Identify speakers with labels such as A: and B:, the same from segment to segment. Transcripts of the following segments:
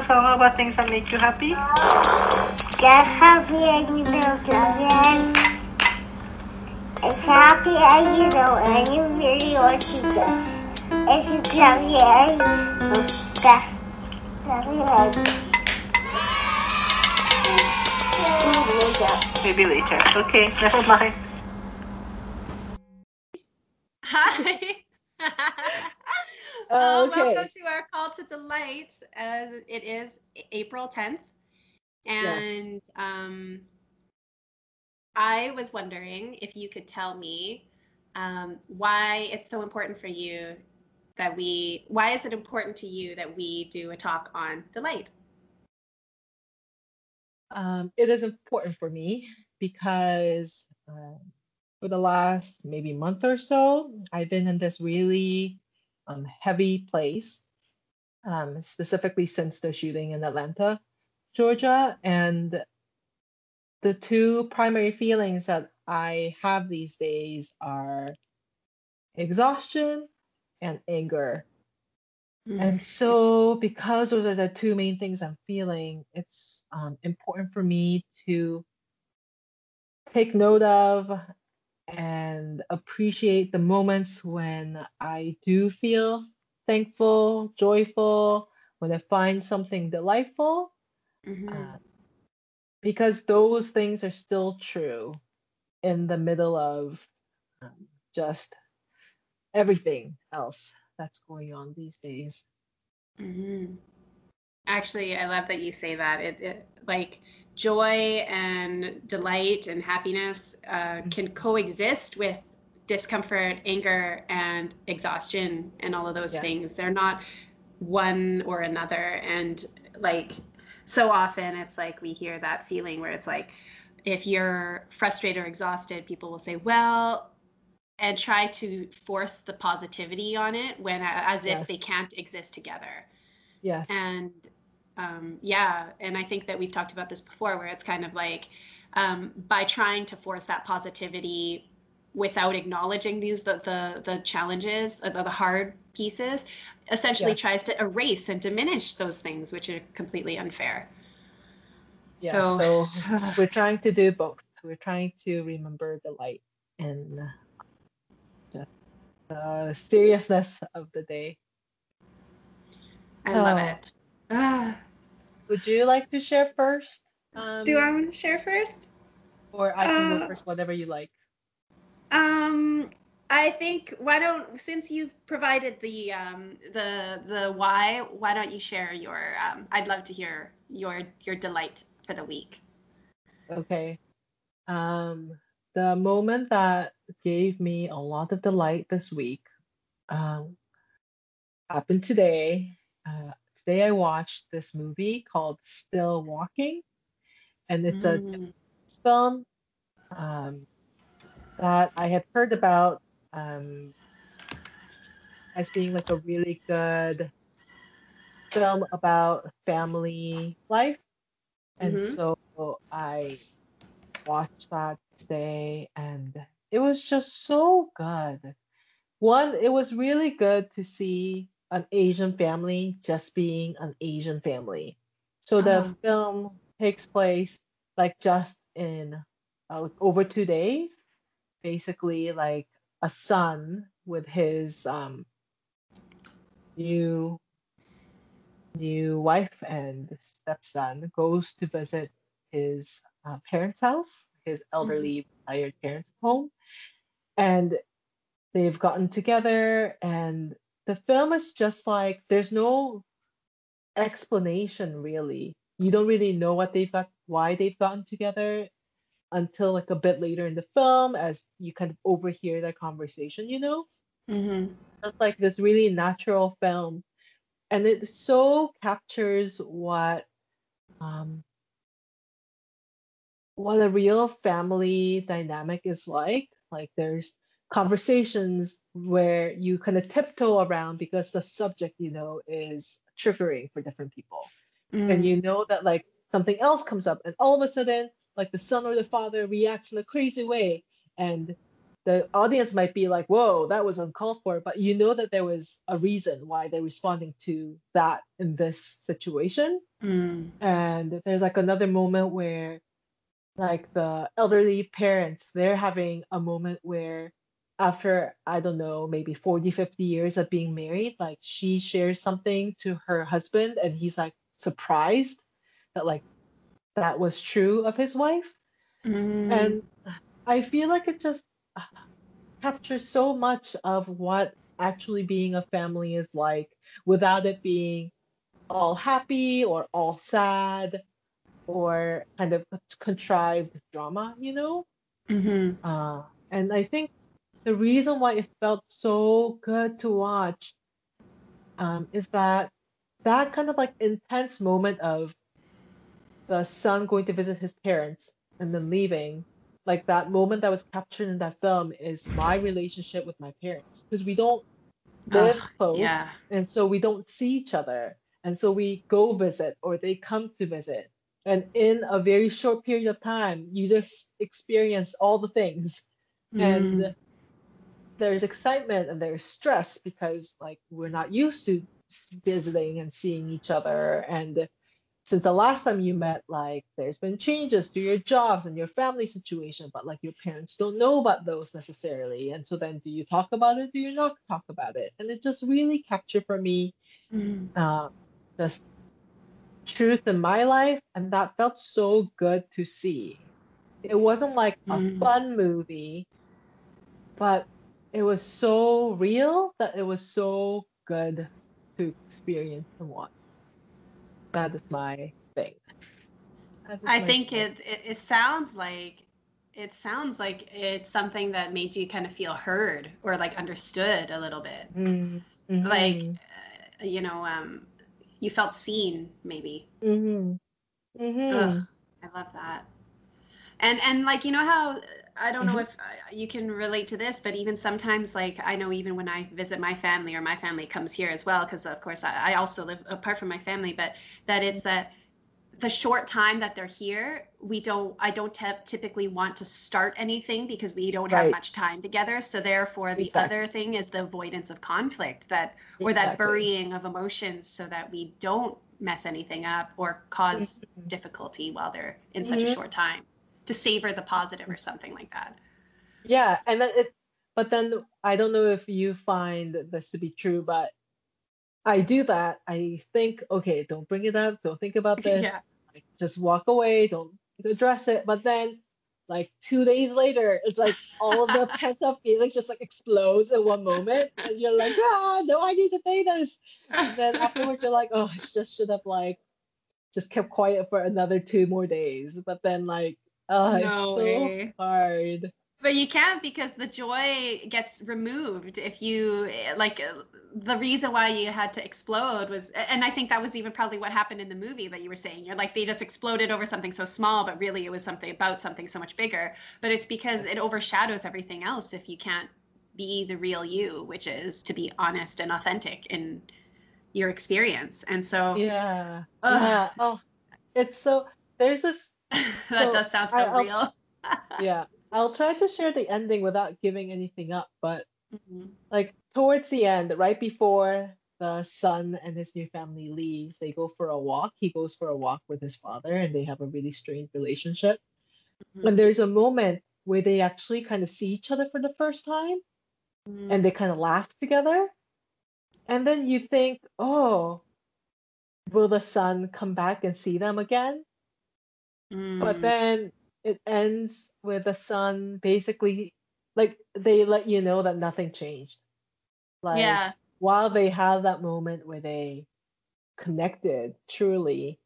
A: a song about things that make you happy?
B: Get happy and you know again. It's happy and you know and you really want to go. If you come here, that's
A: Maybe later. Okay, never mind.
C: Oh,
D: Uh,
C: okay.
D: welcome to our call to delight. Uh, it is April 10th, and um, I was wondering if you could tell me um, why it's so important for you that we. Why is it important to you that we do a talk on delight?
C: Um, it is important for me because uh, for the last maybe month or so, I've been in this really um, heavy place, um, specifically since the shooting in Atlanta, Georgia. And the two primary feelings that I have these days are exhaustion and anger. And so, because those are the two main things I'm feeling, it's um, important for me to take note of and appreciate the moments when I do feel thankful, joyful, when I find something delightful,
D: Mhm.
C: uh, because those things are still true in the middle of um, just everything else that's going on these days.
D: hmm Actually, I love that you say that. It, it like joy and delight and happiness uh, can coexist with discomfort, anger, and exhaustion, and all of those
C: Yeah.
D: things. They're not one or another. And like so often, it's like we hear that feeling where it's like, if you're frustrated or exhausted, people will say, well, and try to force the positivity on it when as if
C: Yes.
D: they can't exist together
C: Yes.
D: and um, yeah and i think that we've talked about this before where it's kind of like um, by trying to force that positivity without acknowledging these the the, the challenges uh, the, the hard pieces essentially
C: Yeah.
D: tries to erase and diminish those things which are completely unfair
C: Yeah,
D: so,
C: so we're trying to do both. We're trying to remember the light and the, the seriousness of the day.
D: i love
C: Oh.
D: it Ah.
C: Would you like to share first? Um,
D: do i want to share first
C: or I can go
D: Uh,
C: first, whatever you like.
D: Um, I think why don't since you've provided the um, the the why, why don't you share your? Um, I'd love to hear your your delight for the week.
C: Okay. Um, the moment that gave me a lot of delight this week um, happened today. Uh, today I watched this movie called Still Walking, and it's a
D: Mm,
C: film um, that I had heard about um, as being like a really good film about family life. And
D: Mhm.
C: so I watched that today, and it was just so good. One, it was really good to see an Asian family just being an Asian family. So the
D: Uh-huh.
C: film takes place like just in uh, over two days. Basically, like a son with his um new new wife and stepson goes to visit his uh, parents' house, his elderly retired parents' home, and they've gotten together and the film is just like there's no explanation really. You don't really know what they've got why they've gotten together until like a bit later in the film as you kind of overhear their conversation, you know?
D: Mhm.
C: It's like this really natural film and it so captures what um what a real family dynamic is like. Like there's conversations where you kind of tiptoe around because the subject, you know, is triggering for different people. And
D: Mm.
C: you know that like something else comes up and all of a sudden like the son or the father reacts in a crazy way and the audience might be like, whoa, that was uncalled for, but you know that there was a reason why they're responding to that in this situation.
D: Mm.
C: And there's like another moment where like the elderly parents, they're having a moment where after I don't know, maybe 40, 50 years of being married, like she shares something to her husband and he's like surprised that like that was true of his wife.
D: Mm.
C: And I feel like it just uh, captures so much of what actually being a family is like without it being all happy or all sad or kind of contrived drama, you know?
D: Mhm.
C: Uh, and I think the reason why it felt so good to watch um, is that that kind of like intense moment of the son going to visit his parents and then leaving, like that moment that was captured in that film is my relationship with my parents because we don't live
D: Ugh,
C: close
D: yeah.
C: and so we don't see each other and so we go visit or they come to visit and in a very short period of time you just experience all the things and
D: Mm.
C: There's excitement and there's stress because like we're not used to visiting and seeing each other. And since the last time you met like there's been changes to your jobs and your family situation but like your parents don't know about those necessarily. And so then do you talk about it? Do you not talk about it? And it just really captured for me
D: Mm.
C: uh, just truth in my life and that felt so good to see. It wasn't like a
D: Mm.
C: fun movie but it was so real that it was so good to experience and watch that is my thing is
D: I
C: my
D: think
C: thing.
D: it, it it sounds like it sounds like it's something that made you kind of feel heard or like understood a little bit.
C: Mm, mhm,
D: Like uh, you know, um you felt seen maybe.
C: mhm, mhm.
D: Ugh, I love that. And and like you know how I don't know
C: Mhm.
D: if uh, you can relate to this, but even sometimes like I know even when I visit my family or my family comes here as well, because of course I, I also live apart from my family, but that it's that the short time that they're here, we don't I don't typically want to start anything because we don't have much time together. So therefore the
C: Exactly.
D: other thing is the avoidance of conflict that or that burying of emotions so that we don't mess anything up or cause
C: Mhm.
D: difficulty while they're in such a
C: Mhm.
D: short time to savor the positive or something like that.
C: Yeah, and then it, but then I don't know if you find this to be true, but I do that. I think, okay, don't bring it up, don't think about this,
D: yeah.
C: like just walk away, don't address it. But then, like two days later, it's like all of the pent up feelings just like explodes in one moment, and you're like, ah, no, I need to say this. And then afterwards, you're like, oh, I just should have like just kept quiet for another two more days. But then like, oh,
D: No
C: it's so
D: way.
C: hard.
D: But you can't because the joy gets removed if you like the reason why you had to explode was and I think that was even probably what happened in the movie that you were saying. You're like they just exploded over something so small but really it was something about something so much bigger. But it's because it overshadows everything else if you can't be the real you, which is to be honest and authentic in your experience. And so
C: Yeah.
D: Ugh.
C: Yeah. Oh, it's so there's this
D: that
C: So,
D: does sound so
C: I-
D: real.
C: yeah. I'll try to share the ending without giving anything up, but
D: Mhm.
C: like towards the end, right before the son and his new family leaves, they go for a walk. He goes for a walk with his father and they have a really strange relationship.
D: Mhm.
C: And there's a moment where they actually kind of see each other for the first time
D: Mm-hmm.
C: and they kind of laugh together. And then you think, oh, will the son come back and see them again? But
D: Mm.
C: then it ends with the son basically like they let you know that nothing changed. Like
D: yeah.
C: while they had that moment where they connected truly,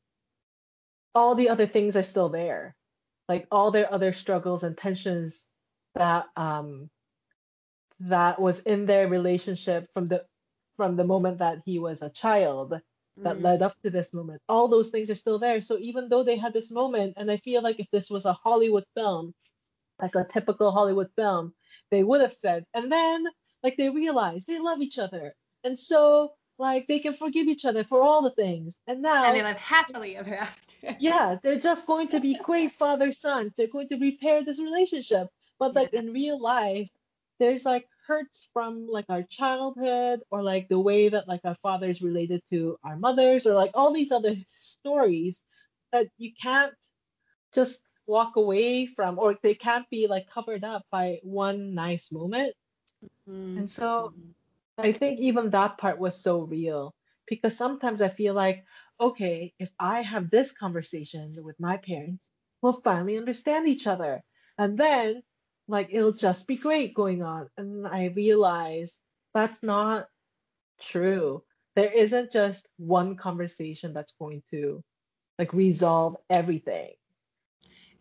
C: all the other things are still there. Like all their other struggles and tensions that um that was in their relationship from the from the moment that he was a child that
D: Mm.
C: led up to this moment. All those things are still there. So even though they had this moment, and I feel like if this was a Hollywood film, like a typical Hollywood film, they would have said, and then like they realize they love each other. And so like they can forgive each other for all the things. And now
D: and they live happily ever after.
C: yeah, they're just going to be great father sons. They're going to repair this relationship. But like
D: Yeah.
C: in real life, there's like hurts from like our childhood or like the way that like our fathers related to our mothers or like all these other stories that you can't just walk away from or they can't be like covered up by one nice moment
D: Mm-hmm.
C: and so i think even that part was so real because sometimes i feel like okay if i have this conversation with my parents we'll finally understand each other and then like it'll just be great going on. And i realize that's not true. There isn't just one conversation that's going to like resolve everything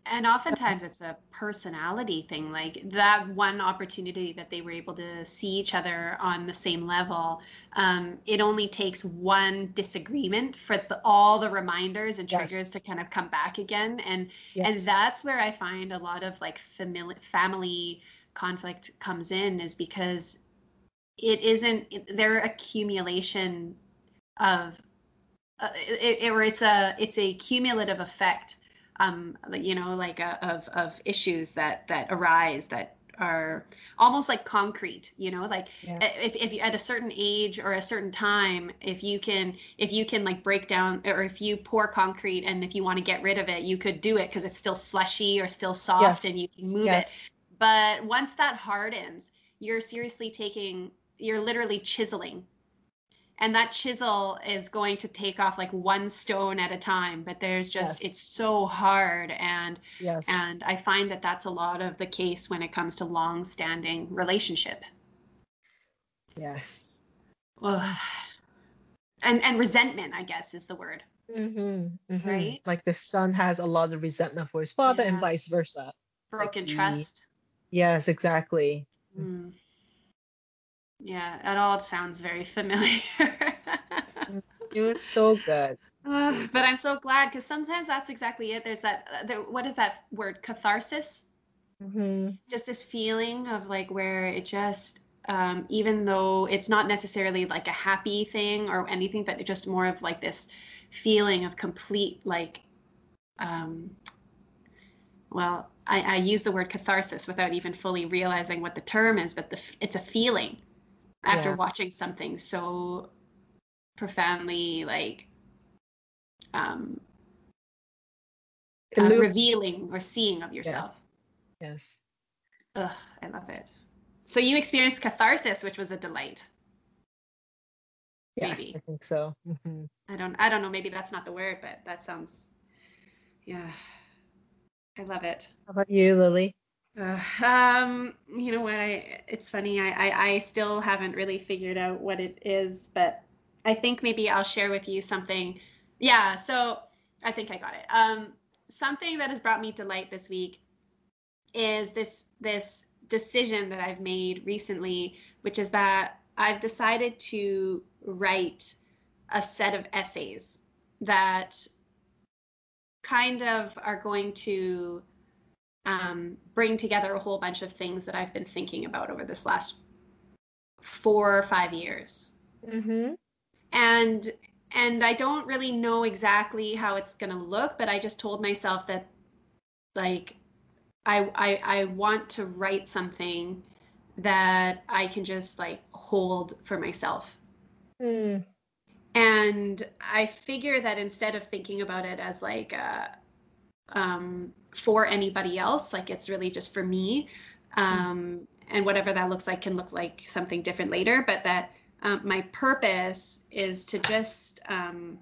D: And oftentimes it's a personality thing, like that one opportunity that they were able to see each other on the same level. Um, it only takes one disagreement for the, all the reminders and
C: Yes.
D: triggers to kind of come back again. And and that's where I find a lot of like family family conflict comes in is because it isn't it- their accumulation of uh, it, it, or it's a it's a cumulative effect um you know like uh of of issues that that arise that are almost like concrete you know like
C: Yeah.
D: if, if you at a certain age or a certain time if you can if you can like break down or if you pour concrete and if you want to get rid of it you could do it because it's still slushy or still soft
C: Yes.
D: and you can move
C: yes.
D: it but once that hardens you're seriously taking you're literally chiseling and that chisel is going to take off like one stone at a time but there's just
C: Yes.
D: it's so hard and
C: Yes.
D: and i find that that's a lot of the case when it comes to long standing relationship
C: yes.
D: Ugh. and and resentment i guess is the word
C: Mm-hmm, mm-hmm.
D: Right?
C: Like the son has a lot of resentment for his father and vice versa.
D: broken
C: the-
D: trust
C: Yes, exactly.
D: Mm. Yeah it all sounds very familiar.
C: It was so good.
D: But i'm so glad because sometimes that's exactly it. There's that uh, there, what is that word? Catharsis?
C: Mm-hmm.
D: just this feeling of like where it just um, even though it's not necessarily like a happy thing or anything but it just more of like this feeling of complete like um, well I, I use the word catharsis without even fully realizing what the term is but the, it's a feeling after
C: Yeah.
D: watching something so profoundly like um, uh, revealing or seeing of yourself
C: yes. yes.
D: Ugh, I love it. So you experienced catharsis, which was a delight.
C: Yes,
D: Maybe.
C: I think so. hmm
D: I don't I don't know, maybe that's not the word, but that sounds yeah. I love it.
C: How about you, Lily?
D: Ugh, um, you know what? I it's funny. I, I I still haven't really figured out what it is, but I think maybe I'll share with you something. Yeah. So I think I got it. Um, something that has brought me delight this week is this this decision that I've made recently, which is that I've decided to write a set of essays that kind of are going to um, bring together a whole bunch of things that I've been thinking about over this last four or five years.
C: Mm-hmm.
D: And and I don't really know exactly how it's gonna look, but I just told myself that like I I, I want to write something that I can just like hold for myself.
C: Mm.
D: And I figure that instead of thinking about it as like a, um, for anybody else, like it's really just for me, um, and whatever that looks like can look like something different later. But that um, my purpose is to just um,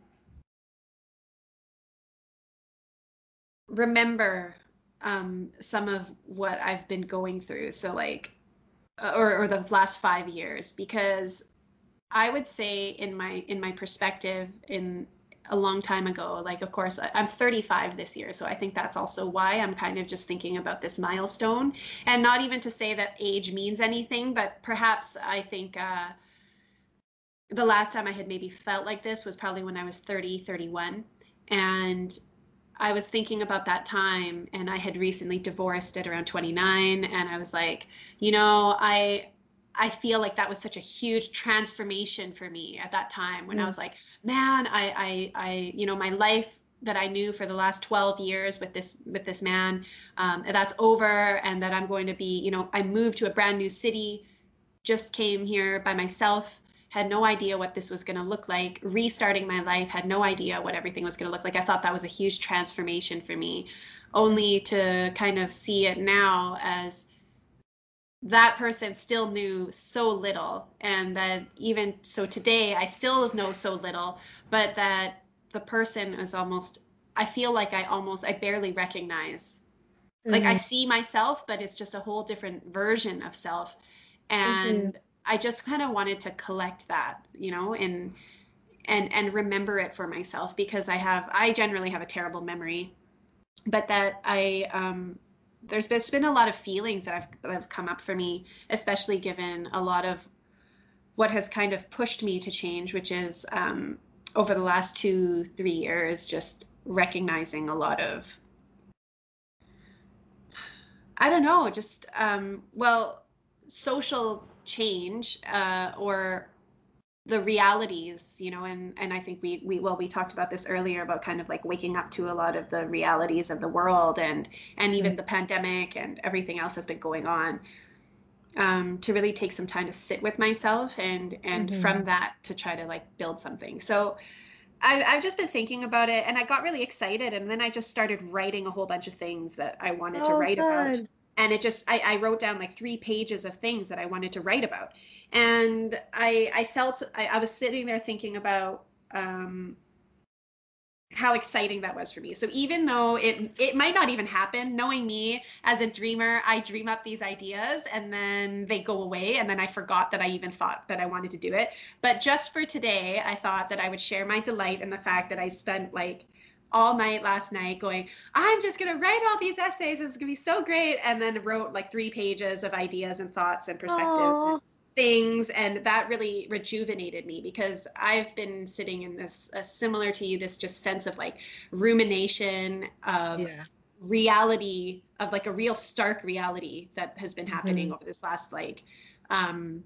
D: remember um, some of what I've been going through. So like, uh, or, or the last five years, because I would say in my in my perspective in a long time ago. Like of course I'm 35 this year so I think that's also why I'm kind of just thinking about this milestone. And not even to say that age means anything but perhaps I think uh the last time I had maybe felt like this was probably when I was 30 31 and I was thinking about that time and I had recently divorced at around 29 and I was like you know I I feel like that was such a huge transformation for me at that time when I
C: Mm.
D: was like, man, I, I, I, you know, my life that I knew for the last 12 years with this with this man um, that's over and that I'm going to be you know I moved to a brand new city just came here by myself had no idea what this was going to look like restarting my life had no idea what everything was going to look like I thought that was a huge transformation for me only to kind of see it now as that person still knew so little and that even so today I still know so little but that the person is almost I feel like I almost I barely recognize. Mm-hmm. Like I mm-hmm. see myself, but it's just a whole different version of self. And mm-hmm. I just kind of wanted to collect that, you know, and and and remember it for myself because I have I generally have a terrible memory. But that I um there's been, a lot of feelings that have, that have come up for me, especially given a lot of what has kind of pushed me to change, which is um, over the last two, three years, just recognizing a lot of, I don't know, just, um, well, social change uh, or the realities, you know, and, and I think we, we, well, we talked about this earlier about kind of like waking up to a lot of the realities of the world and, and even the pandemic and everything else that's been going on um, to really take some time to sit with myself and and mm-hmm. from that to try to like build something. So I, I've just been thinking about it and I got really excited and then I just started writing a whole bunch of things that I wanted oh, to write good. about. And it just I, I wrote down like three pages of things that I wanted to write about. And I I felt I, I was sitting there thinking about um, how exciting that was for me. So even though it it might not even happen, knowing me as a dreamer, I dream up these ideas and then they go away and then I forgot that I even thought that I wanted to do it. But just for today, I thought that I would share my delight in the fact that I spent like all night last night going, I'm just going to write all these essays. It's going to be so great. And then wrote like three pages of ideas and thoughts and perspectives. And things and that really rejuvenated me because I've been sitting in this uh, similar to you this just sense of like rumination of yeah. reality of like a real stark reality that has been happening mm-hmm. over this last like um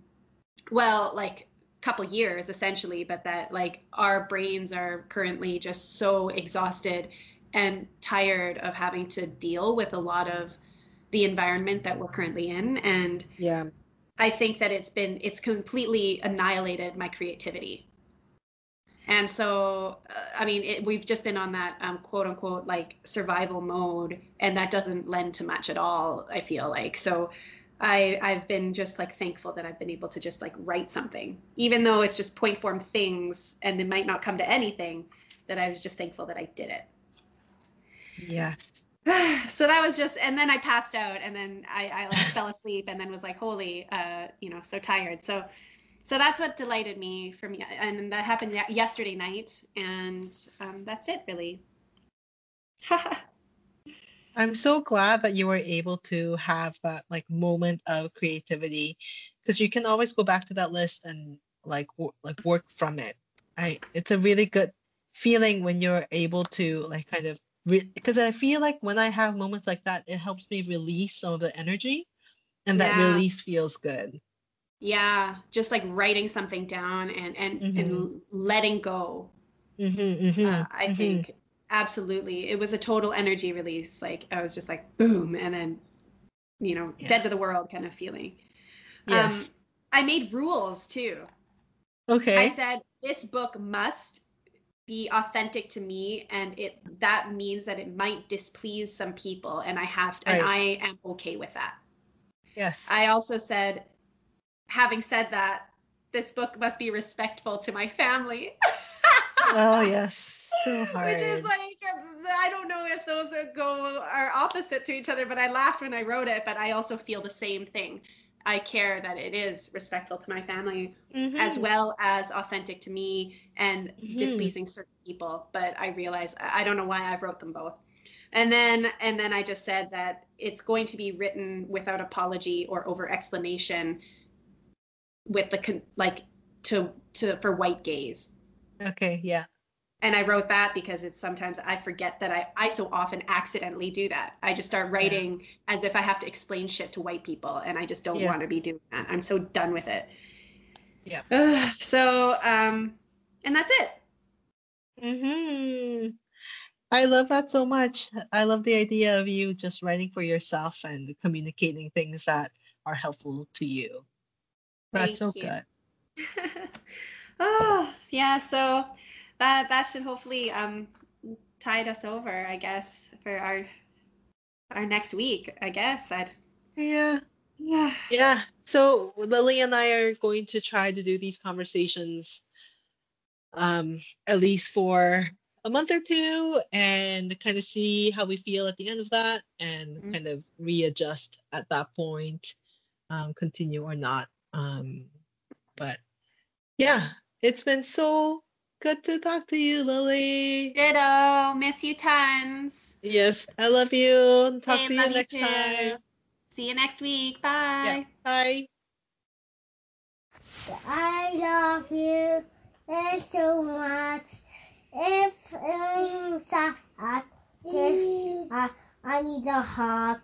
D: well like couple years essentially but that like our brains are currently just so exhausted and tired of having to deal with a lot of the environment that we're currently in and
C: yeah
D: I think that it's been it's completely annihilated my creativity. And so, uh, I mean, it, we've just been on that um, quote unquote like survival mode, and that doesn't lend to much at all. I feel like so. I I've been just like thankful that I've been able to just like write something, even though it's just point form things and it might not come to anything. That I was just thankful that I did it.
C: Yeah.
D: so that was just and then i passed out and then i, I like fell asleep and then was like holy uh you know so tired so so that's what delighted me for me and that happened yesterday night and um, that's it really
C: i'm so glad that you were able to have that like moment of creativity because you can always go back to that list and like w- like work from it i it's a really good feeling when you're able to like kind of because I feel like when I have moments like that, it helps me release some of the energy, and that yeah. release feels good.
D: Yeah, just like writing something down and and mm-hmm. and letting go.
C: Mm-hmm, mm-hmm,
D: uh, I mm-hmm. think absolutely, it was a total energy release. Like I was just like boom, and then you know, yeah. dead to the world kind of feeling. Yes. Um, I made rules too.
C: Okay.
D: I said this book must be authentic to me and it that means that it might displease some people and I have to, right. and I am okay with that.
C: Yes.
D: I also said having said that this book must be respectful to my family.
C: oh yes. So hard.
D: Which is like I don't know if those are go are opposite to each other, but I laughed when I wrote it, but I also feel the same thing. I care that it is respectful to my family mm-hmm. as well as authentic to me and mm-hmm. displeasing certain people. But I realize I don't know why I wrote them both. And then and then I just said that it's going to be written without apology or over explanation with the like to to for white gaze.
C: Okay, yeah
D: and I wrote that because it's sometimes I forget that I, I so often accidentally do that. I just start writing yeah. as if I have to explain shit to white people, and I just don't yeah. want to be doing that. I'm so done with it.
C: Yeah.
D: so, um, and that's it.
C: Mhm. I love that so much. I love the idea of you just writing for yourself and communicating things that are helpful to you. That's
D: Thank
C: so
D: you.
C: good.
D: oh, yeah. So that that should hopefully um tide us over, I guess, for our our next week. I guess I'd
C: Yeah.
D: yeah.
C: Yeah. So Lily and I are going to try to do these conversations um at least for a month or two and kind of see how we feel at the end of that and
D: Mhm.
C: kind of readjust at that point, um, continue or not. Um, but yeah, it's been so good to talk to you, Lily.
D: Ditto. Miss you tons.
C: Yes, I love you. Talk
D: Hey,
C: to you next
D: too.
C: time.
D: See you next week.
C: Yeah.
D: Bye.
C: Bye.
B: I love you and so much. If I'm sad, if I, I need a hug.